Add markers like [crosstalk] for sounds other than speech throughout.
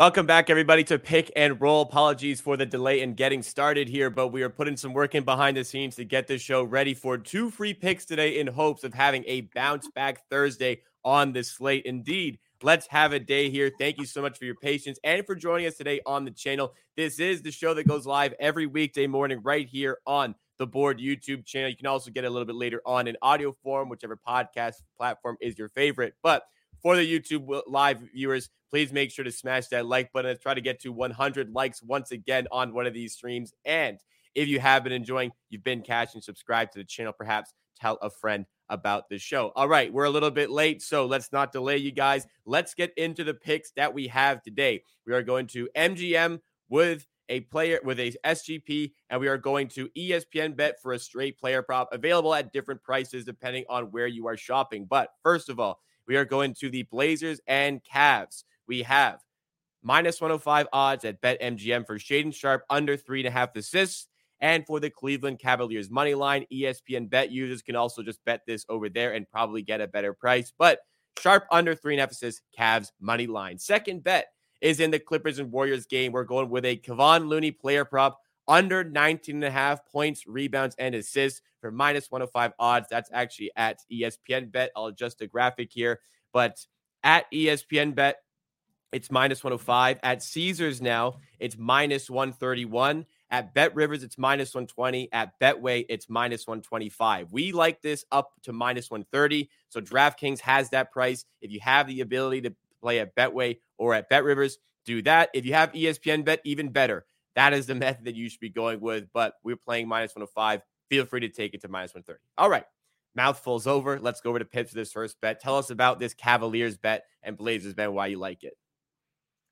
Welcome back, everybody, to Pick and Roll. Apologies for the delay in getting started here, but we are putting some work in behind the scenes to get this show ready for two free picks today in hopes of having a bounce back Thursday on this slate. Indeed, let's have a day here. Thank you so much for your patience and for joining us today on the channel. This is the show that goes live every weekday morning right here on the board YouTube channel. You can also get a little bit later on in audio form, whichever podcast platform is your favorite. But for the YouTube live viewers, please make sure to smash that like button. Let's try to get to 100 likes once again on one of these streams. And if you have been enjoying, you've been catching, subscribe to the channel, perhaps tell a friend about the show. All right, we're a little bit late, so let's not delay you guys. Let's get into the picks that we have today. We are going to MGM with a player with a SGP, and we are going to ESPN bet for a straight player prop available at different prices depending on where you are shopping. But first of all, we are going to the Blazers and Cavs. We have minus 105 odds at BetMGM for Shaedon Sharpe under three and a half assists. And for the Cleveland Cavaliers money line, ESPN bet users can also just bet this over there and probably get a better price. But Sharpe under three and a half assists, Cavs money line. Second bet is in the Clippers and Warriors game. We're going with a Kevon Looney player prop under 19 and a half points, rebounds, and assists for minus 105 odds. That's actually at ESPN Bet. I'll adjust the graphic here, but at ESPN Bet, it's minus 105. At Caesars now, it's minus 131. At Bet Rivers, it's minus 120. At Betway, it's minus 125. We like this up to minus 130. So DraftKings has that price. If you have the ability to play at Betway or at Bet Rivers, do that. If you have ESPN Bet, even better. That is the method that you should be going with. But we're playing minus 105. Feel free to take it to minus 130. All right. Mouthfuls over. Let's go over to Pips for this first bet. Tell us about this Cavaliers bet and Blazers bet, why you like it.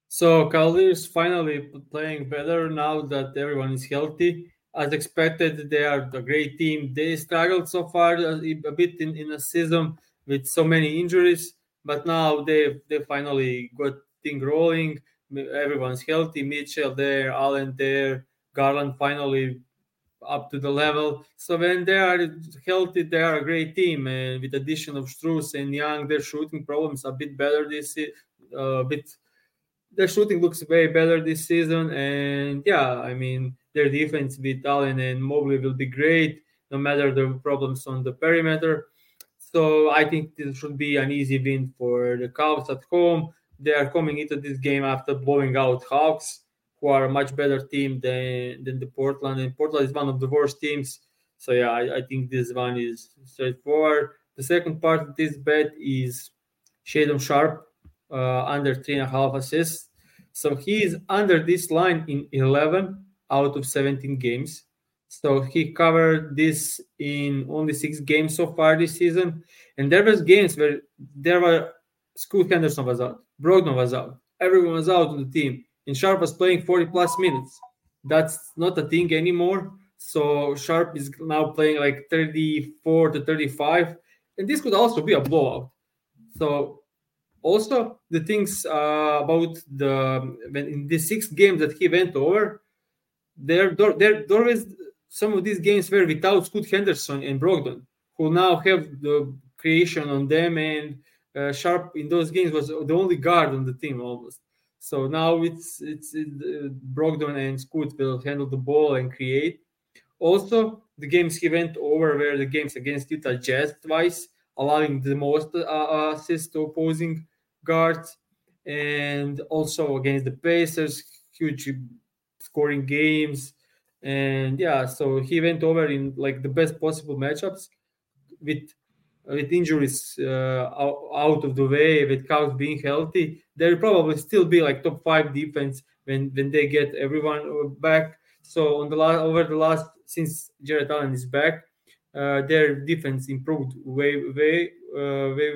So Cavaliers finally playing better now that everyone is healthy. As expected, they are a great team. They struggled so far uh, a bit in, in a season with so many injuries, but now they they finally got thing rolling everyone's healthy. Mitchell there, Allen there, Garland finally up to the level. So when they are healthy, they are a great team. And with addition of Strus and Young, their shooting problems a bit better this uh, bit. Their shooting looks way better this season, and yeah, I mean their defense with Allen and Mobley will be great, no matter the problems on the perimeter. So I think this should be an easy win for the Cavs at home they are coming into this game after blowing out Hawks, who are a much better team than, than the Portland. And Portland is one of the worst teams. So yeah, I, I think this one is straightforward. The second part of this bet is Shaedon Sharpe uh, under three and a half assists. So he is under this line in 11 out of 17 games. So he covered this in only six games so far this season. And there was games where there were Scoot Henderson was out. Brogdon was out. Everyone was out on the team. And Sharpe was playing 40 plus minutes. That's not a thing anymore. So Sharpe is now playing like 34 to 35. And this could also be a blowout. So also the things uh, about the when in the six games that he went over, there there there was some of these games were without Scoot Henderson and Brogdon, who now have the creation on them and uh, Sharpe in those games was the only guard on the team almost. So now it's it's it, uh, Brogdon and Scoot will handle the ball and create. Also, the games he went over were the games against Utah Jazz twice, allowing the most uh assists to opposing guards, and also against the Pacers, huge scoring games. And yeah, so he went over in like the best possible matchups with with injuries uh, out of the way, with Cavs being healthy, they'll probably still be like top five defense when when they get everyone uh, back. So on the last over the last since Jarrett Allen is back, uh, their defense improved way way uh, way.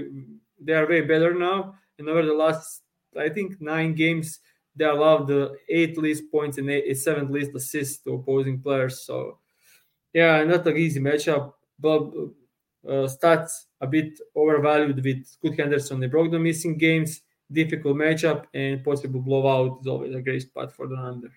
They are way better now, and over the last I think nine games, they allowed the eight least points and eight, seventh least assists to opposing players. So yeah, not an easy matchup, but Uh, stats a bit overvalued with Scoot Henderson and Brogdon missing games, difficult matchup, and possible blowout is always a great spot for the under.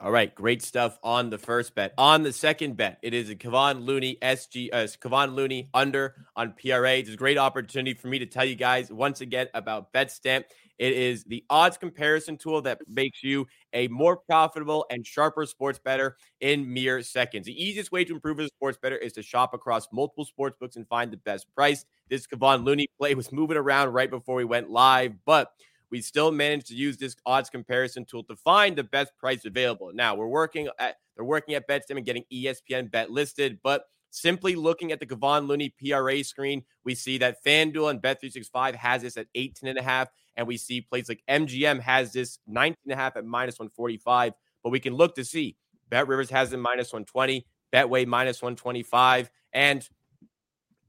All right, great stuff on the first bet. On the second bet, it is a Kevon Looney SG, uh, Kevon Looney under on PRA. It's a great opportunity for me to tell you guys once again about BetStamp. It is the odds comparison tool that makes you a more profitable and sharper sports bettor in mere seconds. The easiest way to improve as a sports bettor is to shop across multiple sports books and find the best price. This Kevon Looney play was moving around right before we went live, but we still managed to use this odds comparison tool to find the best price available. Now we're working at they're working at BetStamp and getting ESPN bet listed, but simply looking at the Kevon Looney PRA screen, we see that FanDuel and Bet365 has this at 18 and a half, and we see plays like MGM has this 19 and a half at minus 145. But we can look to see Bet Rivers has it minus 120, Betway minus 125, and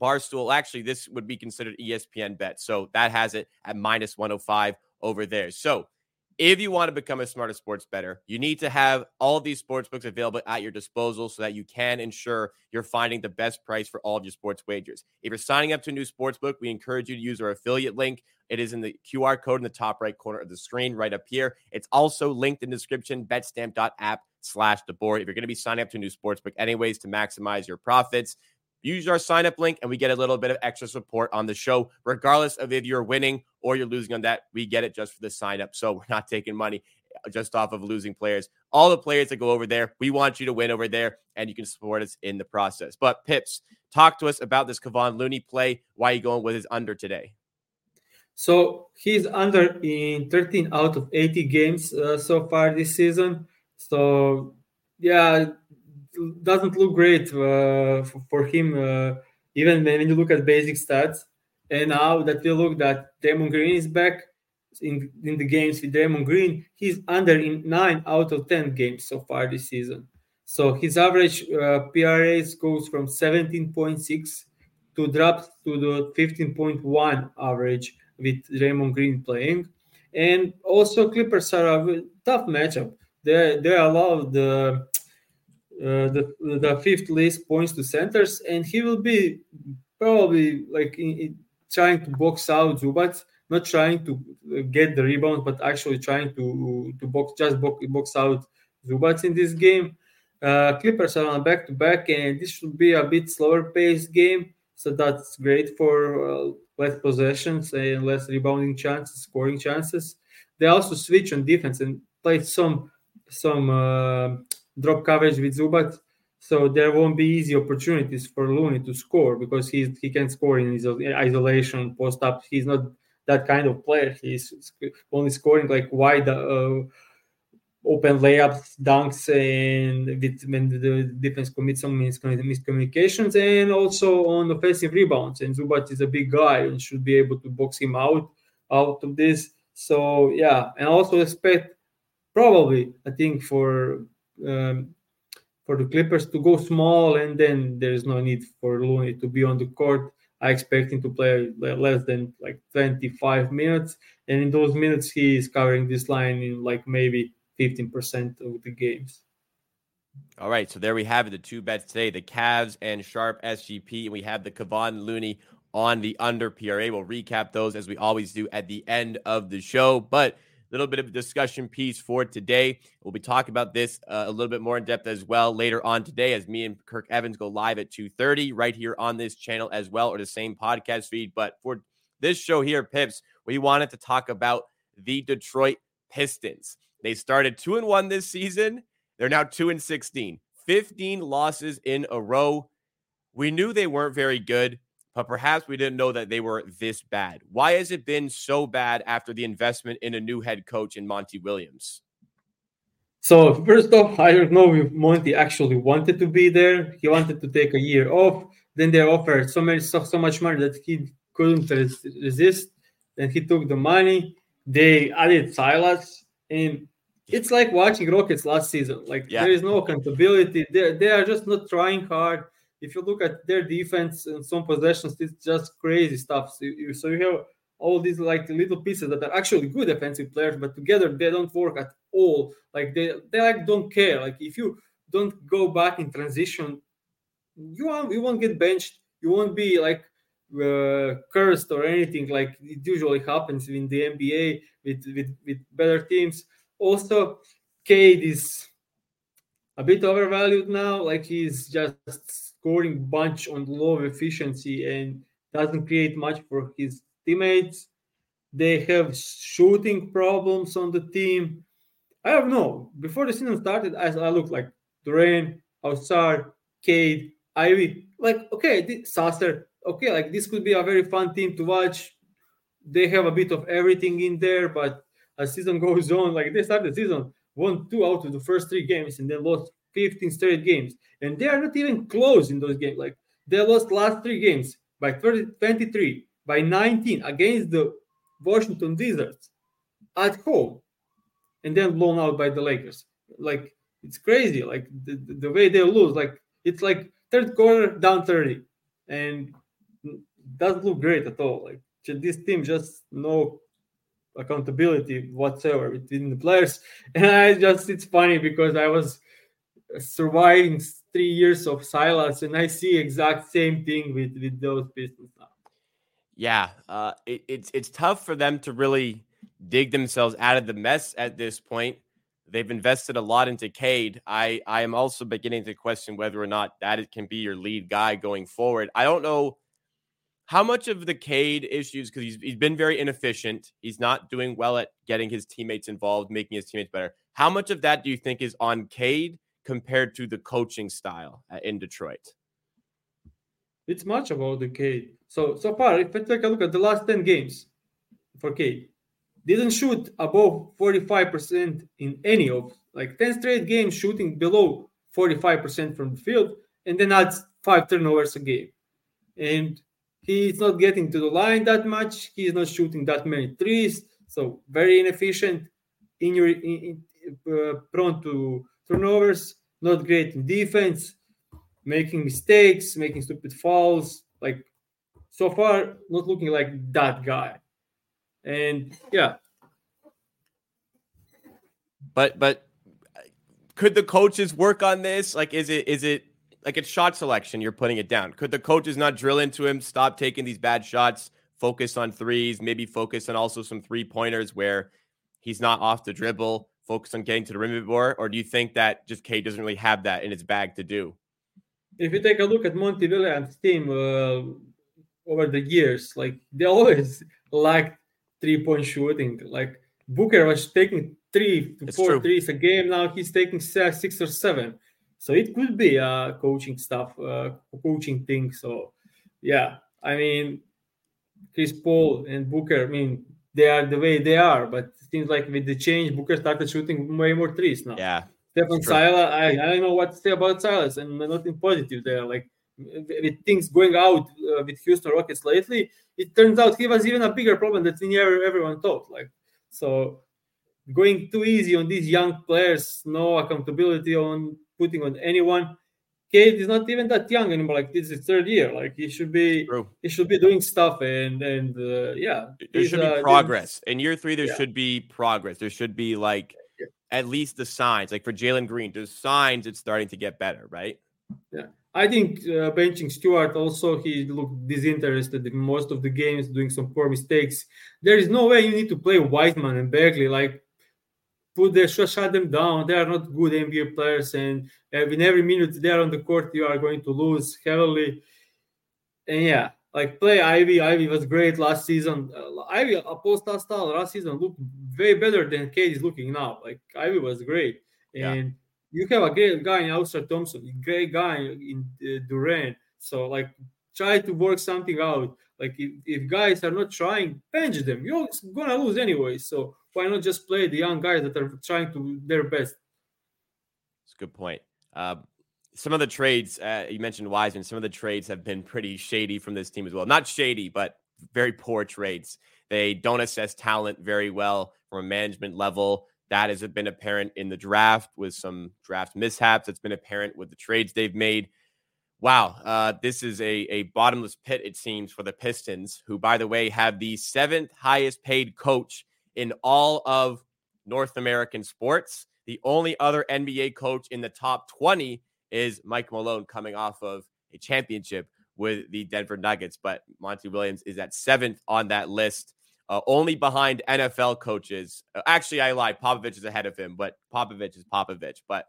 Barstool. Actually, this would be considered ESPN bet. So that has it at minus 105 over there. So if you want to become a smarter sports bettor, you need to have all these sports books available at your disposal so that you can ensure you're finding the best price for all of your sports wagers. If you're signing up to a new sports book, we encourage you to use our affiliate link. It is in the QR code in the top right corner of the screen, right up here. It's also linked in the description, betstamp.app slash the board. If you're going to be signing up to a new sports book anyways to maximize your profits, use our sign up link and we get a little bit of extra support on the show, regardless of if you're winning or you're losing on that. We get it just for the sign up. So [laughs] we're not taking money uh, just off of losing players. All the players that go over there, we want you to win over there and you can support us in the process. But Pips, talk to us about this Kevon Looney play. Why are you going with his under today? So he's under in 13 out of 80 games uh, so far this season. So yeah, doesn't look great uh, for, him, uh, even when you look at basic stats. And now that we look that Draymond Green is back in, in the games with Draymond Green, he's under in nine out of 10 games so far this season. So his average uh, PRAs goes from 17.6 to drop to the 15.1 average with Draymond Green playing. And also Clippers are a tough matchup. They they allow the uh, the the fifth least points to centers, and he will be probably like in, in trying to box out Zubac, not trying to get the rebound, but actually trying to to box just box, box out Zubac in this game. Uh, Clippers are on back to back, and this should be a bit slower paced game, so that's great for uh, less possessions and less rebounding chances, scoring chances. They also switch on defense and play some some uh, drop coverage with Zubac. So there won't be easy opportunities for Looney to score because he's he can score in his isolation post up. He's not that kind of player. He's only scoring like wide uh, open layups, dunks, and with, when the defense commits some miscommunications, and also on offensive rebounds. And Zubac is a big guy and should be able to box him out out of this. So yeah, and also expect probably I think for um, for the Clippers to go small, and then there's no need for Looney to be on the court. I expect him to play less than like 25 minutes, and in those minutes he is covering this line in like maybe 15% of the games. All right, so there we have it. The two bets today: the Cavs and Sharpe SGP, and we have the Kevon Looney on the under PRA. We'll recap those as we always do at the end of the show, but little bit of a discussion piece for today. We'll be talking about this uh, a little bit more in depth as well later on today as me and Kirk Evans go live at 2:30 right here on this channel as well or the same podcast feed. But for this show here, Pips, we wanted to talk about the Detroit Pistons. They started 2 and 1 this season. They're now 2 and 16. 15 losses in a row. We knew they weren't very good but perhaps we didn't know that they were this bad. Why has it been so bad after the investment in a new head coach in Monty Williams? So first off, I don't know if Monty actually wanted to be there. He wanted to take a year off. Then they offered so many so, so much money that he couldn't resist. Then he took the money. They added Silas, and it's like watching Rockets last season. Like yeah. there is no accountability. They they are just not trying hard if you look at their defense and some possessions, it's just crazy stuff. So you, so you have all these like little pieces that are actually good defensive players, but together they don't work at all. Like they they like don't care. Like if you don't go back in transition, you won't you won't get benched. You won't be like uh, cursed or anything like it usually happens in the NBA with with, with better teams. Also, Cade is a bit overvalued now. Like he's just scoring bunch on low efficiency and doesn't create much for his teammates. They have shooting problems on the team. I don't know. Before the season started, I, I looked like Duren, Ausar, Cade, Ivey. Like, okay, Sasser. Okay, like this could be a very fun team to watch. They have a bit of everything in there, but as season [laughs] goes on, like they start the season, won two out of the first three games and then lost 15 straight games. And they are not even close in those games. Like they lost last three games by 30, 23, by 19 against the Washington Wizards at home, and then blown out by the Lakers. Like it's crazy. Like the, the way they lose, like it's like third quarter down 30, and doesn't look great at all. Like this team just no accountability whatsoever between the players. [laughs] And I just it's funny because I was surviving three years of Silas, and I see exact same thing with with those Pistons now. Yeah, uh, it, it's it's tough for them to really dig themselves out of the mess at this point. They've invested a lot into Cade. I I am also beginning to question whether or not that it can be your lead guy going forward. I don't know how much of the Cade issues because he's he's been very inefficient. He's not doing well at getting his teammates involved, making his teammates better. How much of that do you think is on Cade compared to the coaching style in Detroit? It's much about the Cade. So so far, if I take a look at the last 10 games for Cade, didn't shoot above 45% in any of like 10 straight games shooting below 45% from the field, and then adds five turnovers a game. And he's not getting to the line that much. He's not shooting that many threes. So very inefficient, injury, in, uh, prone to turnovers, not great in defense, making mistakes, making stupid fouls. Like so far, not looking like that guy. And yeah. But but could the coaches work on this? Like, is it is it like it's shot selection? You're putting it down. Could the coaches not drill into him? Stop taking these bad shots. Focus on threes. Maybe focus on also some three pointers where he's not off the dribble focus on getting to the rim a bit more, or do you think that just Cade doesn't really have that in his bag to do? If you take a look at Monty Williams' team uh, over the years, like they always [laughs] lacked three point shooting. Like Booker was taking three to it's four true. threes a game. Now he's taking six or seven. So it could be a coaching stuff, uh, coaching thing. So yeah, I mean, Chris Paul and Booker. I mean, they are the way they are. But it seems like with the change, Booker started shooting way more threes now. Yeah. Stefan Silas, I, I don't know what to say about Silas, and nothing positive there. Like with things going out uh, with Houston Rockets lately, it turns out he was even a bigger problem than we never everyone thought. Like so, going too easy on these young players, no accountability on putting on anyone. Cade is not even that young anymore. Like this is third year. Like he should be he should be doing stuff and and uh, yeah. There should be uh, progress. In year three, there yeah. should be progress. There should be like yeah. at least the signs. Like for Jalen Green, there's signs it's starting to get better, right? Yeah. I think uh, benching Stewart also he looked disinterested in most of the games, doing some poor mistakes. There is no way you need to play Wiseman and Bagley. Like put their shut them down. They are not good NBA players, and in every minute they are on the court, you are going to lose heavily. And yeah, like play Ivey. Ivey was great last season. Uh, Ivey, Apostle style last season looked way better than Cade is looking now. Like Ivey was great, and yeah. you have a great guy in Ausar Thompson, great guy in uh, Duren. So like try to work something out. Like if, if guys are not trying, bench them. You're gonna lose anyway. So why not just play the young guys that are trying to their best? It's a good point. Uh, some of the trades uh, you mentioned Wiseman. Some of the trades have been pretty shady from this team as well. Not shady, but very poor trades. They don't assess talent very well from a management level. That has been apparent in the draft with some draft mishaps. It's been apparent with the trades they've made. Wow, uh, this is a, a bottomless pit, it seems, for the Pistons, who, by the way, have the seventh highest paid coach in all of North American sports. The only other NBA coach in the top 20 is Mike Malone coming off of a championship with the Denver Nuggets. But Monty Williams is at seventh on that list, uh, only behind NFL coaches. Uh, actually, I lied. Popovich is ahead of him, but Popovich is Popovich. But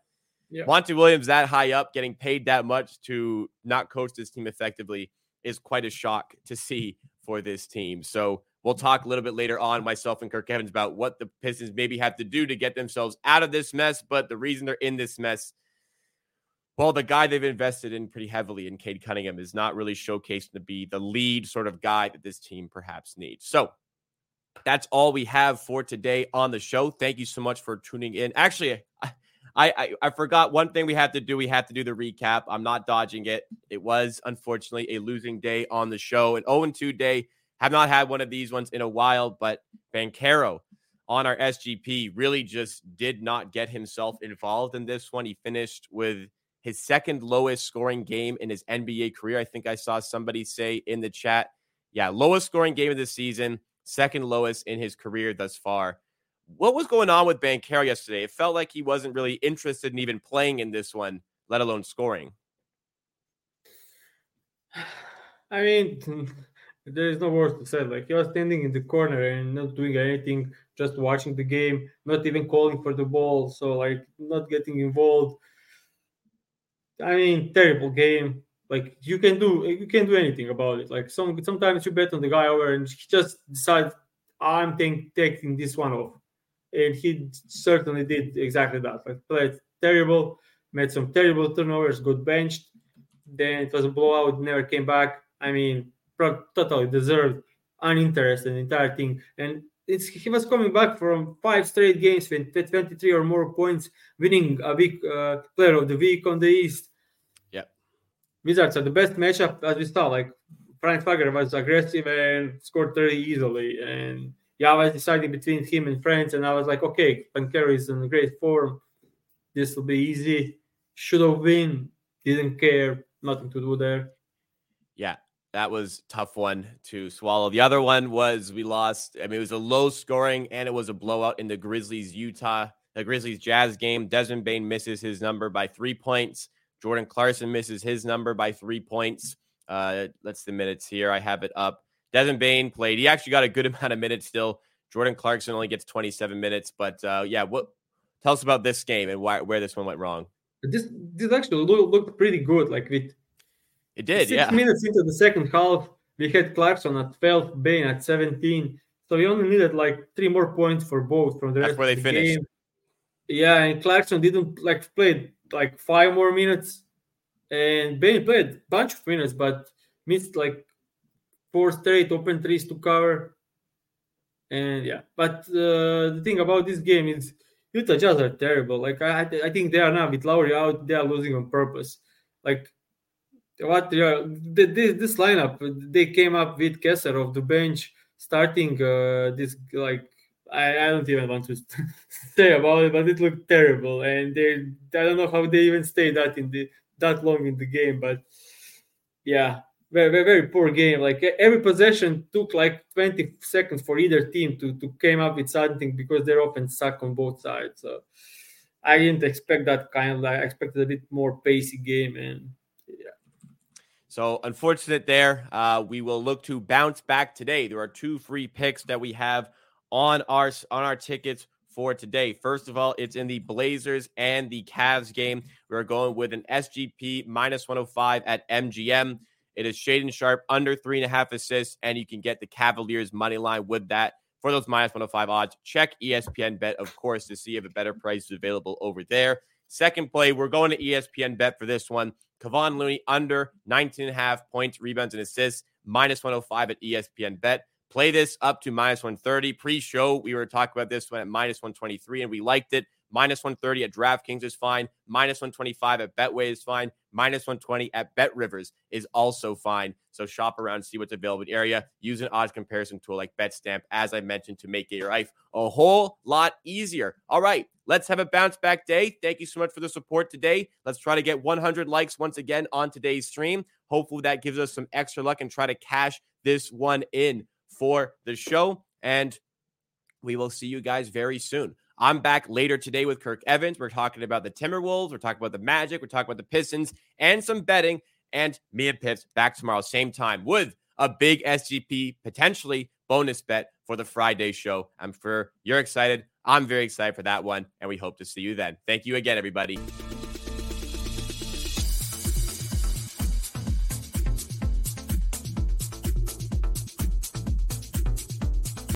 yeah. Monty Williams that high up, getting paid that much to not coach this team effectively is quite a shock to see for this team. So We'll talk a little bit later on, myself and Kirk Evans, about what the Pistons maybe have to do to get themselves out of this mess. But the reason they're in this mess, well, the guy they've invested in pretty heavily in Cade Cunningham is not really showcased to be the lead sort of guy that this team perhaps needs. So that's all we have for today on the show. Thank you so much for tuning in. Actually, I, I, I forgot one thing we had to do. We had to do the recap. I'm not dodging it. It was unfortunately a losing day on the show, an 0 2 day. Have not had one of these ones in a while, but Banchero on our SGP really just did not get himself involved in this one. He finished with his second lowest scoring game in his NBA career. I think I saw somebody say in the chat, yeah, lowest scoring game of the season second lowest in his career thus far. What was going on with Banchero yesterday? It felt like he wasn't really interested in even playing in this one, let alone scoring. [sighs] I mean, [laughs] there is no words to say. Like was standing in the corner and not doing anything, just watching the game, not even calling for the ball. So like not getting involved. I mean, terrible game. Like you can do you can't do anything about it. Like some sometimes you bet on the guy over and he just decides I'm think, taking this one off. And he certainly did exactly that. Like played terrible, made some terrible turnovers, got benched. Then it was a blowout, never came back. I mean, totally deserved, uninterested in the entire thing. And it's, he was coming back from five straight games with 23 or more points, winning a week uh, player of the week on the East. Yeah, Wizards are the best matchup as we saw. Like Franz Wagner was aggressive and scored 30 easily. And yeah, I was deciding between him and Franz, and I was like, okay, Banchero is in great form. This will be easy. Should have win. Didn't care. Nothing to do there. Yeah, that was tough one to swallow. The other one was we lost. I mean, it was a low scoring and it was a blowout in the Grizzlies Utah, the Grizzlies Jazz game. Desmond Bane misses his number by three points. Jordan Clarkson misses his number by three points. Uh, that's the minutes here. I have it up. Desmond Bane played. He actually got a good [laughs] amount of minutes still. Jordan Clarkson only gets 27 minutes. But uh, yeah, what tell us about this game and why where this one went wrong. This this actually looked, pretty good. Like with it did. Six yeah. minutes into the second half, we had Clarkson at 12, Bane at 17. So we only needed like three more points for both from the That's rest where they the finished. Game. Yeah, and Clarkson didn't like play like five more minutes, and Bane played a bunch of minutes, but missed like four straight open threes to cover. And yeah, but uh, the thing about this game is Utah Jazz are terrible. Like I, I think they are now with Lowry out, they are losing on purpose. Like what they are, this, this lineup, they came up with Kessler off the bench, starting uh, this like I, I don't even want to [laughs] say about it, but it looked terrible, and they I don't know how they even stayed that in the that long in the game, but yeah, very very, very poor game. Like every possession took like 20 seconds for either team to to came up with something because their offense suck on both sides. So I didn't expect that kind of. I expected a bit more pacey game, and yeah. So unfortunate there. Uh, we will look to bounce back today. There are two free picks that we have on our on our tickets for today. First of all, it's in the Blazers and the Cavs game. We're going with an SGP minus 105 at MGM. It is Shaedon Sharpe under three and a half assists, and you can get the Cavaliers money line with that for those minus 105 odds. Check ESPN bet, of course, to see if a better price is available over there. Second play, we're going to ESPN bet for this one. Kevon Looney under 19 and a half points, rebounds, and assists, minus 105 at ESPN bet. Play this up to minus 130. Pre show, we were talking about this one at minus 123, and we liked it. Minus 130 at DraftKings is fine. Minus 125 at Betway is fine. Minus 120 at Bet Rivers is also fine. So shop around, see what's available in area. Use an odds comparison tool like BetStamp, as I mentioned, to make your life a whole lot easier. All right, let's have a bounce back day. Thank you so much for the support today. Let's try to get 100 likes once again on today's stream. Hopefully, that gives us some extra luck and try to cash this one in for the show. And we will see you guys very soon. I'm back later today with Kirk Evans. We're talking about the Timberwolves. We're talking about the Magic. We're talking about the Pistons and some betting. And me and Pips back tomorrow, same time, with a big SGP potentially bonus bet for the Friday show. I'm sure you're excited. I'm very excited for that one. And we hope to see you then. Thank you again, everybody.